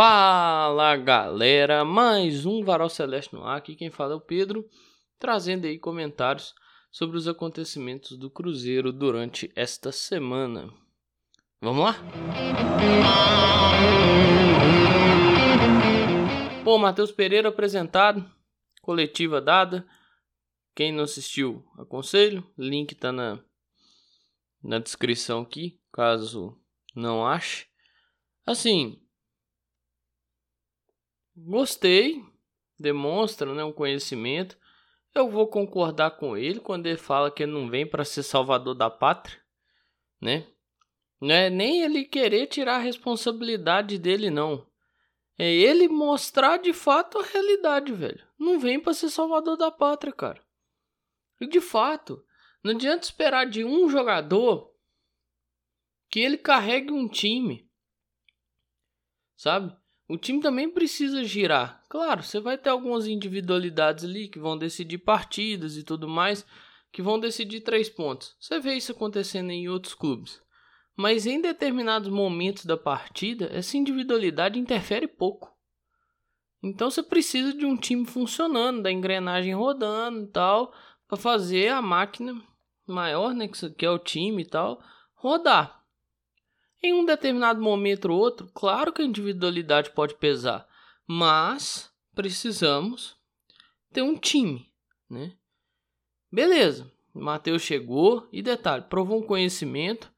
Fala galera, mais um Varal Celeste no ar. Aqui quem fala é o Pedro, trazendo aí comentários sobre os acontecimentos do Cruzeiro durante esta semana. Vamos lá? Bom, Matheus Pereira apresentado, coletiva dada. Quem não assistiu, aconselho. Link tá na, na descrição aqui, caso não ache. Assim, Gostei, demonstra né, um conhecimento. Eu vou concordar com ele quando ele fala que ele não vem para ser salvador da pátria, né? Não é nem ele querer tirar a responsabilidade dele, não. É ele mostrar de fato a realidade, velho. Não vem para ser salvador da pátria, cara. E de fato, não adianta esperar de um jogador que ele carregue um time. Sabe? O time também precisa girar. Claro, você vai ter algumas individualidades ali que vão decidir partidas e tudo mais, que vão decidir três pontos. Você vê isso acontecendo em outros clubes. Mas em determinados momentos da partida, essa individualidade interfere pouco. Então você precisa de um time funcionando, da engrenagem rodando e tal, para fazer a máquina maior, né, que é o time e tal, rodar. Em um determinado momento ou outro, claro que a individualidade pode pesar, mas precisamos ter um time, né? Beleza, Matheus chegou e detalhe, provou um conhecimento,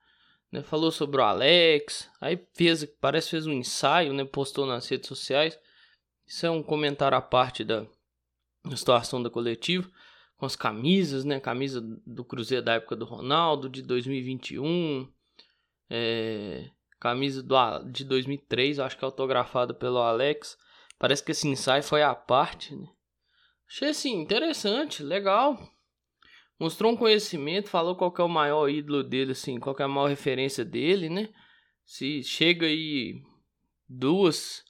né? Falou sobre o Alex, aí fez, parece fez um ensaio, né? Postou nas redes sociais. Isso é um comentário à parte da situação da coletiva com as camisas, né? Camisa do Cruzeiro da época do Ronaldo, de 2021, é, camisa do, de 2003, acho que é autografada pelo Alex. Parece que esse ensaio foi à parte, né? Achei assim, interessante, legal. Mostrou um conhecimento, falou qual é o maior ídolo dele, assim, qual é a maior referência dele, né? Se chega aí duas,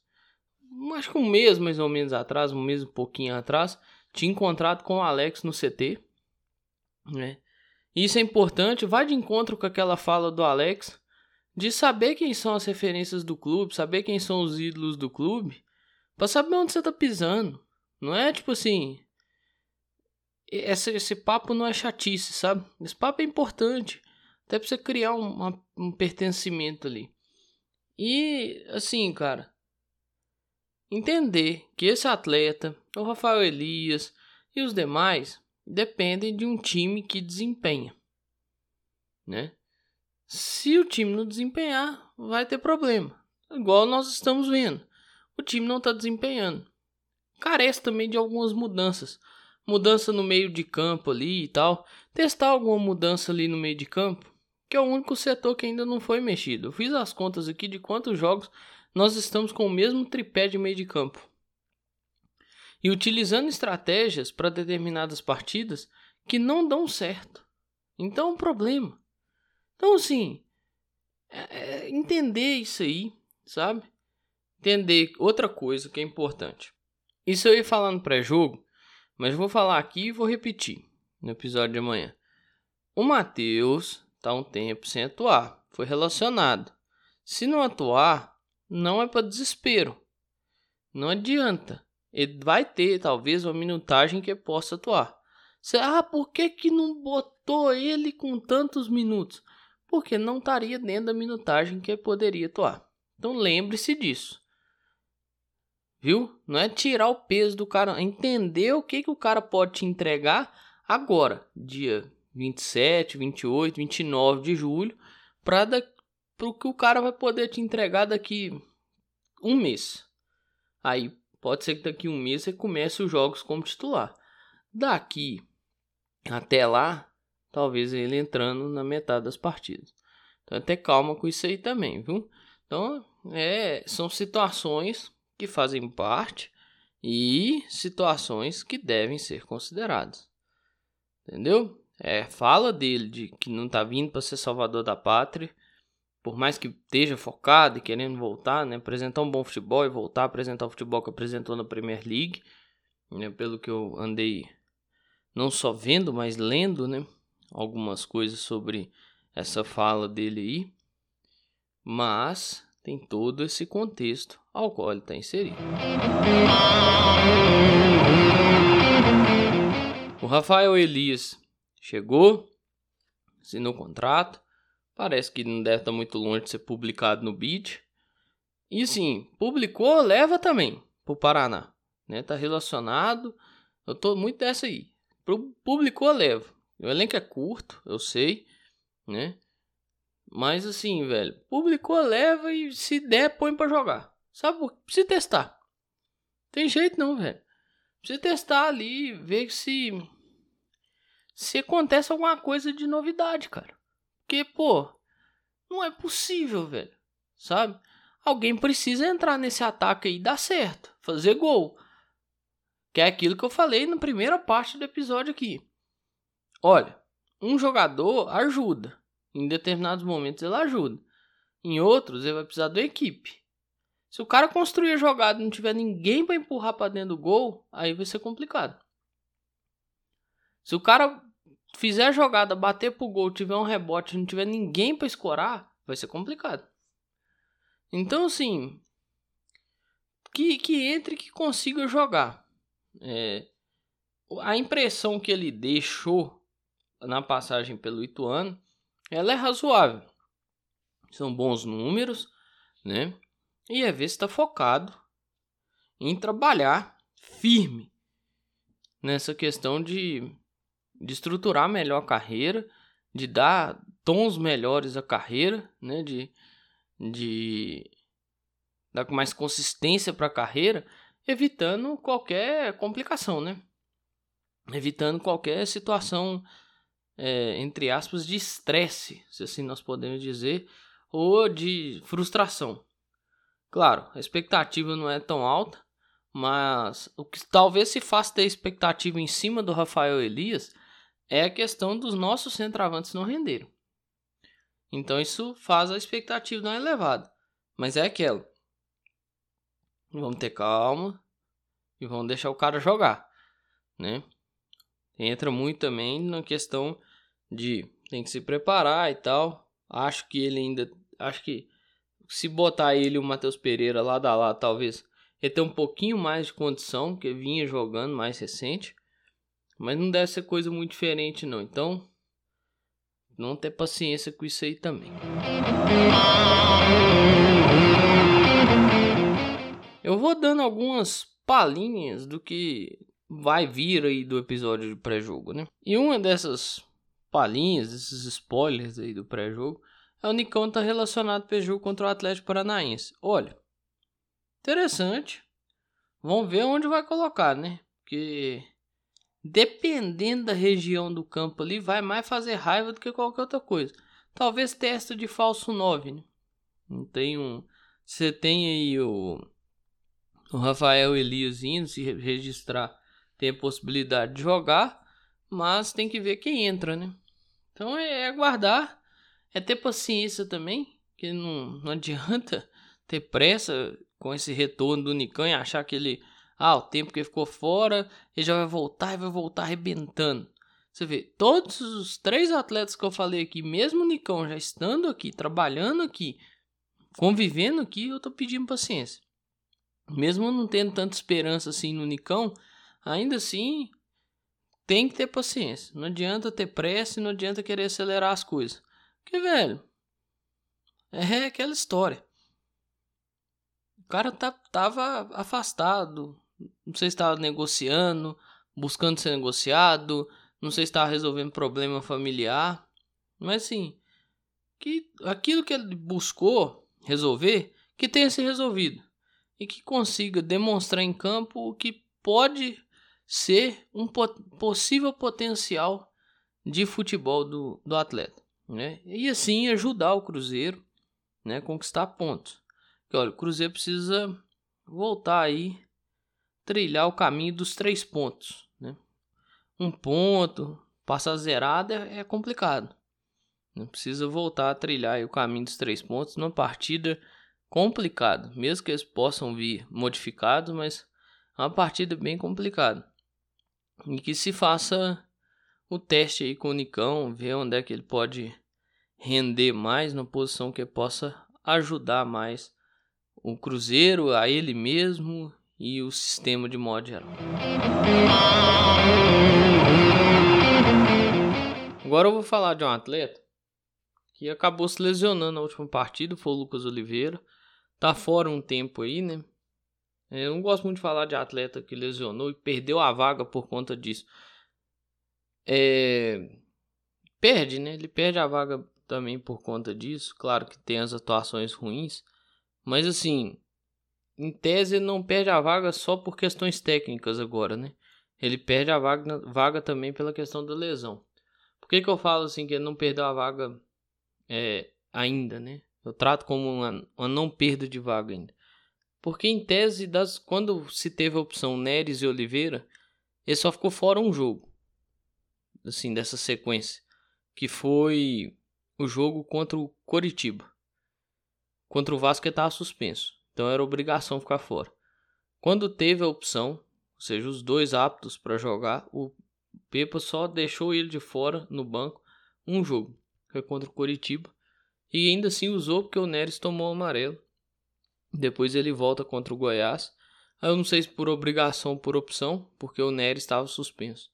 acho que um mês mais ou menos atrás, um mês um pouquinho atrás, tinha encontrado com o Alex no CT, né? Isso é importante, vai de encontro com aquela fala do Alex, de saber quem são as referências do clube, saber quem são os ídolos do clube, para saber onde você tá pisando. Não é tipo assim. Esse, esse papo não é chatice, sabe? Esse papo é importante. Até pra você criar um, uma, um pertencimento ali. E, assim, cara. Entender que esse atleta, o Rafael Elias e os demais dependem de um time que desempenha, né? Se o time não desempenhar, vai ter problema. Igual nós estamos vendo. O time não está desempenhando. Carece também de algumas mudanças. Mudança no meio de campo ali e tal. Testar alguma mudança ali no meio de campo. Que é o único setor que ainda não foi mexido. Eu fiz as contas aqui de quantos jogos nós estamos com o mesmo tripé de meio de campo. E utilizando estratégias para determinadas partidas que não dão certo. Então é um problema. Então, assim, é, é entender isso aí, sabe? Entender outra coisa que é importante. Isso eu ia falar no pré-jogo, mas vou falar aqui e vou repetir no episódio de amanhã. O Matheus tá um tempo sem atuar, foi relacionado. Se não atuar, não é para desespero. Não adianta. Ele vai ter talvez uma minutagem que possa atuar. Você, ah, por que, que não botou ele com tantos minutos? Porque não estaria dentro da minutagem que poderia atuar. Então lembre-se disso. Viu? Não é tirar o peso do cara, é entender o que, que o cara pode te entregar agora, dia 27, 28, 29 de julho, para o que o cara vai poder te entregar daqui um mês. Aí pode ser que daqui um mês você comece os jogos como titular. Daqui até lá, talvez ele entrando na metade das partidas. Então, até calma com isso aí também, viu? Então, é, são situações que fazem parte e situações que devem ser consideradas. Entendeu? É, fala dele de que não tá vindo para ser salvador da pátria, por mais que esteja focado e querendo voltar, né, apresentar um bom futebol e voltar a apresentar o futebol que apresentou na Premier League, né, pelo que eu andei não só vendo, mas lendo, né, algumas coisas sobre essa fala dele aí. Mas tem todo esse contexto ao qual ele está inserido. O Rafael Elias chegou, assinou o contrato, parece que não deve estar muito longe de ser publicado no BID. E sim, publicou, leva também pro Paraná, né? Tá relacionado. Eu tô muito dessa aí. Publicou, leva. O elenco é curto, eu sei, né? Mas assim, velho, publicou, leva e se der, põe pra jogar. Sabe? Precisa testar. Tem jeito não, velho. Precisa testar ali, ver se. Se acontece alguma coisa de novidade, cara. Porque, pô, não é possível, velho. Sabe? Alguém precisa entrar nesse ataque aí e dar certo. Fazer gol. Que é aquilo que eu falei na primeira parte do episódio aqui. Olha, um jogador ajuda. Em determinados momentos ele ajuda. Em outros ele vai precisar da equipe. Se o cara construir a jogada e não tiver ninguém para empurrar para dentro do gol, aí vai ser complicado. Se o cara fizer a jogada, bater pro gol, tiver um rebote, não tiver ninguém para escorar, vai ser complicado. Então assim, que, que entre que consiga jogar. É, a impressão que ele deixou na passagem pelo Ituano ela é razoável. São bons números, né? E é ver se está focado em trabalhar firme nessa questão de, de estruturar melhor a carreira, de dar tons melhores à carreira, né? De, de dar mais consistência para a carreira, evitando qualquer complicação, né? Evitando qualquer situação é, entre aspas, de estresse, se assim nós podemos dizer, ou de frustração. Claro, a expectativa não é tão alta, mas o que talvez se faça ter expectativa em cima do Rafael Elias é a questão dos nossos centroavantes não renderam. Então isso faz a expectativa não elevada. Mas é aquela. Vamos ter calma e vamos deixar o cara jogar, né? Entra muito também na questão de tem que se preparar e tal. Acho que ele ainda. Acho que se botar ele e o Matheus Pereira lá da lá, talvez ele tenha um pouquinho mais de condição, que vinha jogando mais recente. Mas não deve ser coisa muito diferente, não. Então, não ter paciência com isso aí também. Eu vou dando algumas palhinhas do que vai vir aí do episódio de pré-jogo, né? E uma dessas palhinhas, esses spoilers aí do pré-jogo, é o Nicão tá relacionado para jogo contra o Atlético Paranaense. Olha, interessante. Vamos ver onde vai colocar, né? Porque dependendo da região do campo ali, vai mais fazer raiva do que qualquer outra coisa. Talvez testa de falso 9, né? Não tem um. Você tem aí o, o Rafael Elias indo se registrar, tem a possibilidade de jogar, mas tem que ver quem entra, né? Então é, é aguardar, é ter paciência também, que não, não adianta ter pressa com esse retorno do Nicão e achar que ele, ah, o tempo que ele ficou fora, ele já vai voltar e vai voltar arrebentando. Você vê, todos os três atletas que eu falei aqui, mesmo o Nicão já estando aqui, trabalhando aqui, convivendo aqui, eu tô pedindo paciência. Mesmo não tendo tanta esperança assim no Nicão, ainda assim tem que ter paciência. Não adianta ter pressa não adianta querer acelerar as coisas. Porque, velho, é aquela história. O cara tá, tava afastado. Não sei se estava negociando, buscando ser negociado. Não sei se estava resolvendo problema familiar. Mas assim, que aquilo que ele buscou resolver, que tenha se resolvido. E que consiga demonstrar em campo o que pode ser um possível potencial de futebol do, do atleta. Né? E assim ajudar o Cruzeiro né, a conquistar pontos. Porque, olha, o Cruzeiro precisa voltar aí, trilhar o caminho dos três pontos. Né? Um ponto, passar zerado é, é complicado. Né? Precisa voltar a trilhar o caminho dos três pontos numa partida complicada. Mesmo que eles possam vir modificados, mas é uma partida bem complicada. E que se faça o teste aí com o Nicão, ver onde é que ele pode render mais na posição que possa ajudar mais o Cruzeiro, a ele mesmo e o sistema de modo geral. Agora eu vou falar de um atleta que acabou se lesionando na última partida, foi o Lucas Oliveira. Tá fora um tempo aí, né? Eu não gosto muito de falar de atleta que lesionou e perdeu a vaga por conta disso. É... Perde, né? Ele perde a vaga também por conta disso. Claro que tem as atuações ruins. Mas assim, em tese ele não perde a vaga só por questões técnicas agora, né? Ele perde a vaga, vaga também pela questão da lesão. Por que, que eu falo assim que ele não perdeu a vaga é, ainda, né? Eu trato como uma, uma não perda de vaga ainda. Porque em tese, das, quando se teve a opção Neres e Oliveira, ele só ficou fora um jogo. Assim, dessa sequência. Que foi o jogo contra o Coritiba. Contra o Vasco ele estava suspenso. Então era obrigação ficar fora. Quando teve a opção, ou seja, os dois aptos para jogar, o Pepa só deixou ele de fora no banco um jogo, foi contra o Coritiba. E ainda assim usou porque o Neres tomou o amarelo. Depois ele volta contra o Goiás. Eu não sei se por obrigação ou por opção, porque o Neres estava suspenso.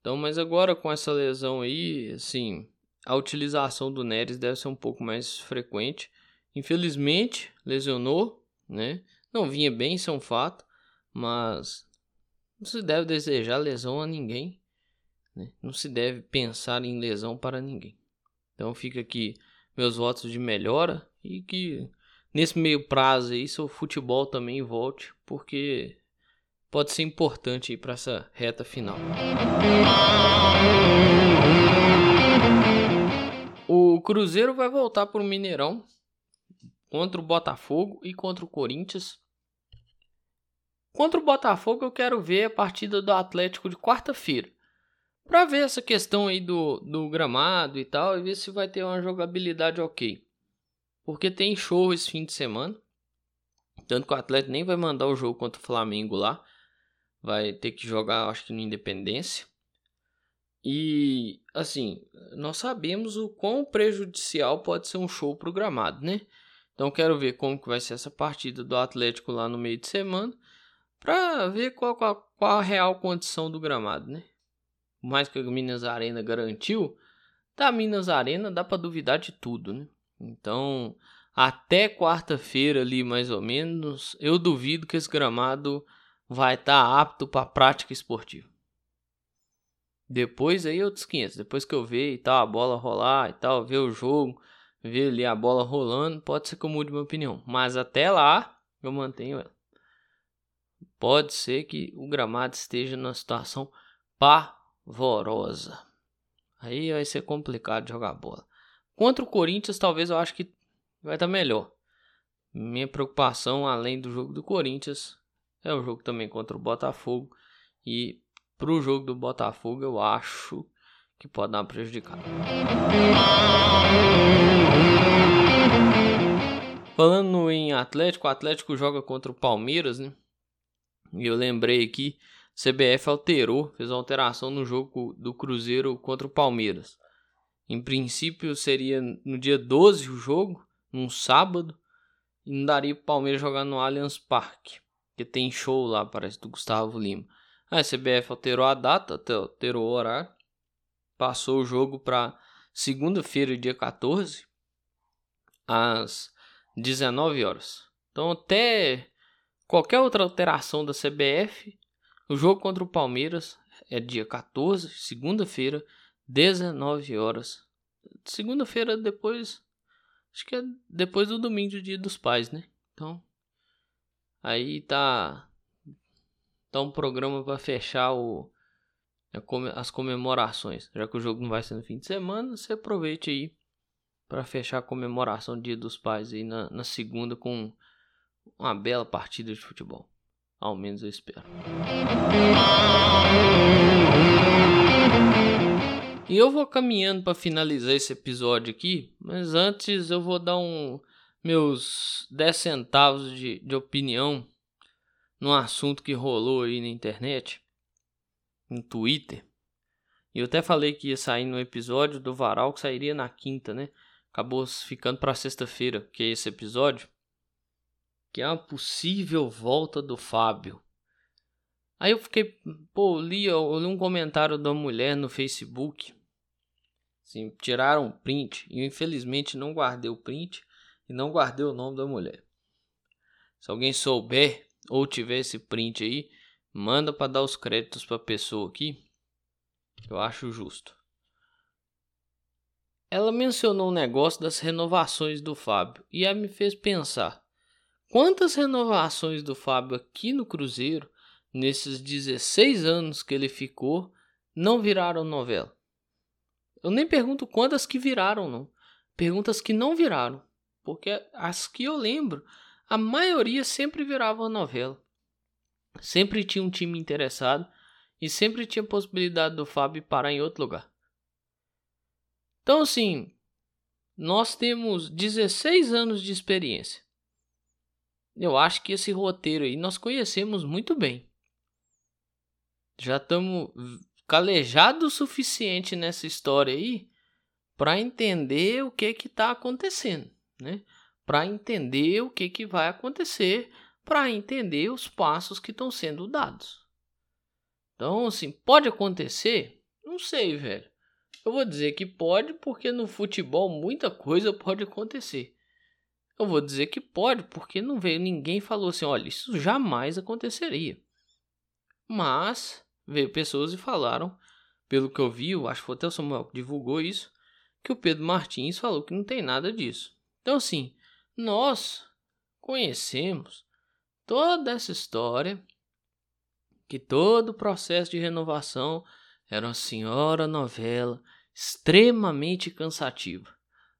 Então, mas agora com essa lesão aí, assim, a utilização do Neres deve ser um pouco mais frequente. Infelizmente, lesionou, né? Não vinha bem, isso é um fato, mas não se deve desejar lesão a ninguém, né? Não se deve pensar em lesão para ninguém. Então fica aqui meus votos de melhora e que nesse meio prazo aí seu futebol também volte, porque pode ser importante para essa reta final. O Cruzeiro vai voltar para o Mineirão contra o Botafogo e contra o Corinthians. Contra o Botafogo eu quero ver a partida do Atlético de quarta-feira. Para ver essa questão aí do, do gramado e tal, e ver se vai ter uma jogabilidade ok. Porque tem show esse fim de semana. Tanto que o Atlético nem vai mandar o jogo contra o Flamengo lá. Vai ter que jogar, acho que no Independência. E assim, nós sabemos o quão prejudicial pode ser um show pro gramado, né? Então quero ver como que vai ser essa partida do Atlético lá no meio de semana para ver qual, qual, qual, a real condição do gramado, né? Mais que a Minas Arena garantiu, da Minas Arena dá para duvidar de tudo, né? Então, até quarta-feira ali mais ou menos, eu duvido que esse gramado vai estar tá apto para prática esportiva. Depois aí outros 500. Depois que eu ver e tal, a bola rolar e tal, ver o jogo, ver ali a bola rolando, pode ser que eu mude minha opinião. Mas até lá, eu mantenho ela. Pode ser que o gramado esteja numa situação pavorosa. Aí vai ser complicado jogar bola. Contra o Corinthians, talvez eu acho que vai estar melhor. Minha preocupação, além do jogo do Corinthians, é o jogo também contra o Botafogo. E para o jogo do Botafogo, eu acho que pode dar uma prejudicada. Falando em Atlético, o Atlético joga contra o Palmeiras, né? E eu lembrei aqui, CBF alterou, fez uma alteração no jogo do Cruzeiro contra o Palmeiras. Em princípio seria no dia 12 o jogo, num sábado, e não daria o Palmeiras jogar no Allianz Parque, que tem show lá, parece, do Gustavo Lima. A CBF alterou a data, alterou o horário, passou o jogo para segunda-feira, dia 14, às 19 horas. Então, até qualquer outra alteração da CBF, o jogo contra o Palmeiras é dia 14, segunda-feira, 19 horas. Segunda-feira depois, acho que é depois do domingo do Dia dos Pais, né? Então, aí tá tá um programa para fechar o as comemorações. Já que o jogo não vai ser no fim de semana, você aproveite aí para fechar a comemoração do Dia dos Pais aí na, na segunda com uma bela partida de futebol. Ao menos eu espero. E eu vou caminhando para finalizar esse episódio aqui, mas antes eu vou dar um meus 10 centavos de, de opinião num assunto que rolou aí na internet no Twitter. E eu até falei que ia sair no episódio do Varal, que sairia na quinta, né? acabou ficando para sexta-feira, que é esse episódio, que é uma possível volta do Fábio. Aí eu fiquei, pô, li, eu li um comentário da mulher no Facebook. Assim, tiraram um print e eu infelizmente não guardei o print e não guardei o nome da mulher. Se alguém souber ou tiver esse print aí, manda para dar os créditos para a pessoa aqui. Eu acho justo. Ela mencionou o negócio das renovações do Fábio e me fez pensar: quantas renovações do Fábio aqui no Cruzeiro, nesses 16 anos que ele ficou, não viraram novela? Eu nem pergunto quantas que viraram, não. Perguntas que não viraram. Porque as que eu lembro, a maioria sempre virava novela. Sempre tinha um time interessado e sempre tinha possibilidade do Fábio parar em outro lugar. Então, assim, nós temos 16 anos de experiência. Eu acho que esse roteiro aí nós conhecemos muito bem. Já estamos calejados o suficiente nessa história aí para entender o que que está acontecendo, né? Para entender o que que vai acontecer, para entender os passos que estão sendo dados. Então, assim, pode acontecer? Não sei, velho. Eu vou dizer que pode porque no futebol muita coisa pode acontecer. Eu vou dizer que pode porque não veio ninguém falou assim, olha, isso jamais aconteceria. Mas veio pessoas e falaram, pelo que eu vi, eu acho que foi até o Samuel que divulgou isso, que o Pedro Martins falou que não tem nada disso. Então assim, nós conhecemos toda essa história, que todo o processo de renovação era uma senhora novela extremamente cansativa.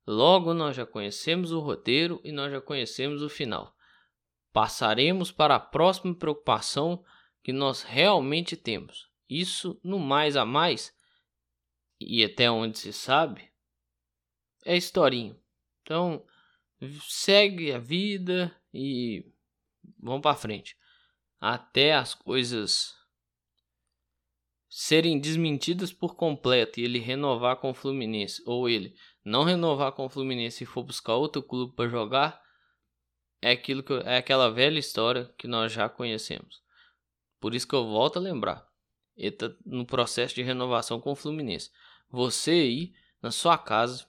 Logo, nós já conhecemos o roteiro e nós já conhecemos o final. Passaremos para a próxima preocupação que nós realmente temos. Isso no mais a mais, e até onde se sabe, é historinho. Então, segue a vida e vamos para frente. Até as coisas serem desmentidas por completo e ele renovar com o Fluminense, ou ele não renovar com o Fluminense e for buscar outro clube para jogar, é aquilo que é aquela velha história que nós já conhecemos. Por isso que eu volto a lembrar. Ele tá no processo de renovação com o Fluminense. Você aí na sua casa,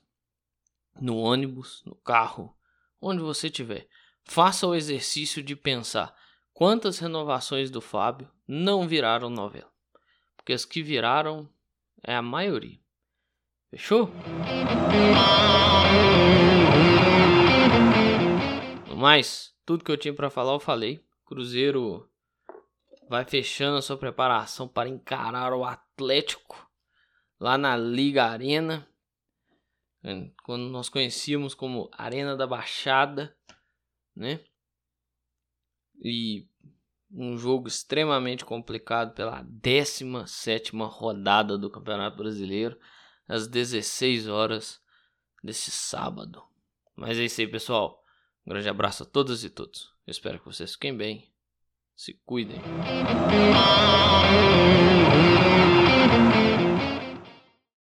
no ônibus, no carro, onde você estiver, faça o exercício de pensar quantas renovações do Fábio não viraram novela. Porque as que viraram é a maioria. Fechou? No mais, tudo que eu tinha para falar eu falei. Cruzeiro vai fechando a sua preparação para encarar o Atlético lá na Liga Arena. Quando nós conhecíamos como Arena da Baixada, né? E um jogo extremamente complicado pela 17 rodada do Campeonato Brasileiro, às 16 horas desse sábado. Mas é isso aí, pessoal. Um grande abraço a todas e todos. Eu espero que vocês fiquem bem. Se cuidem.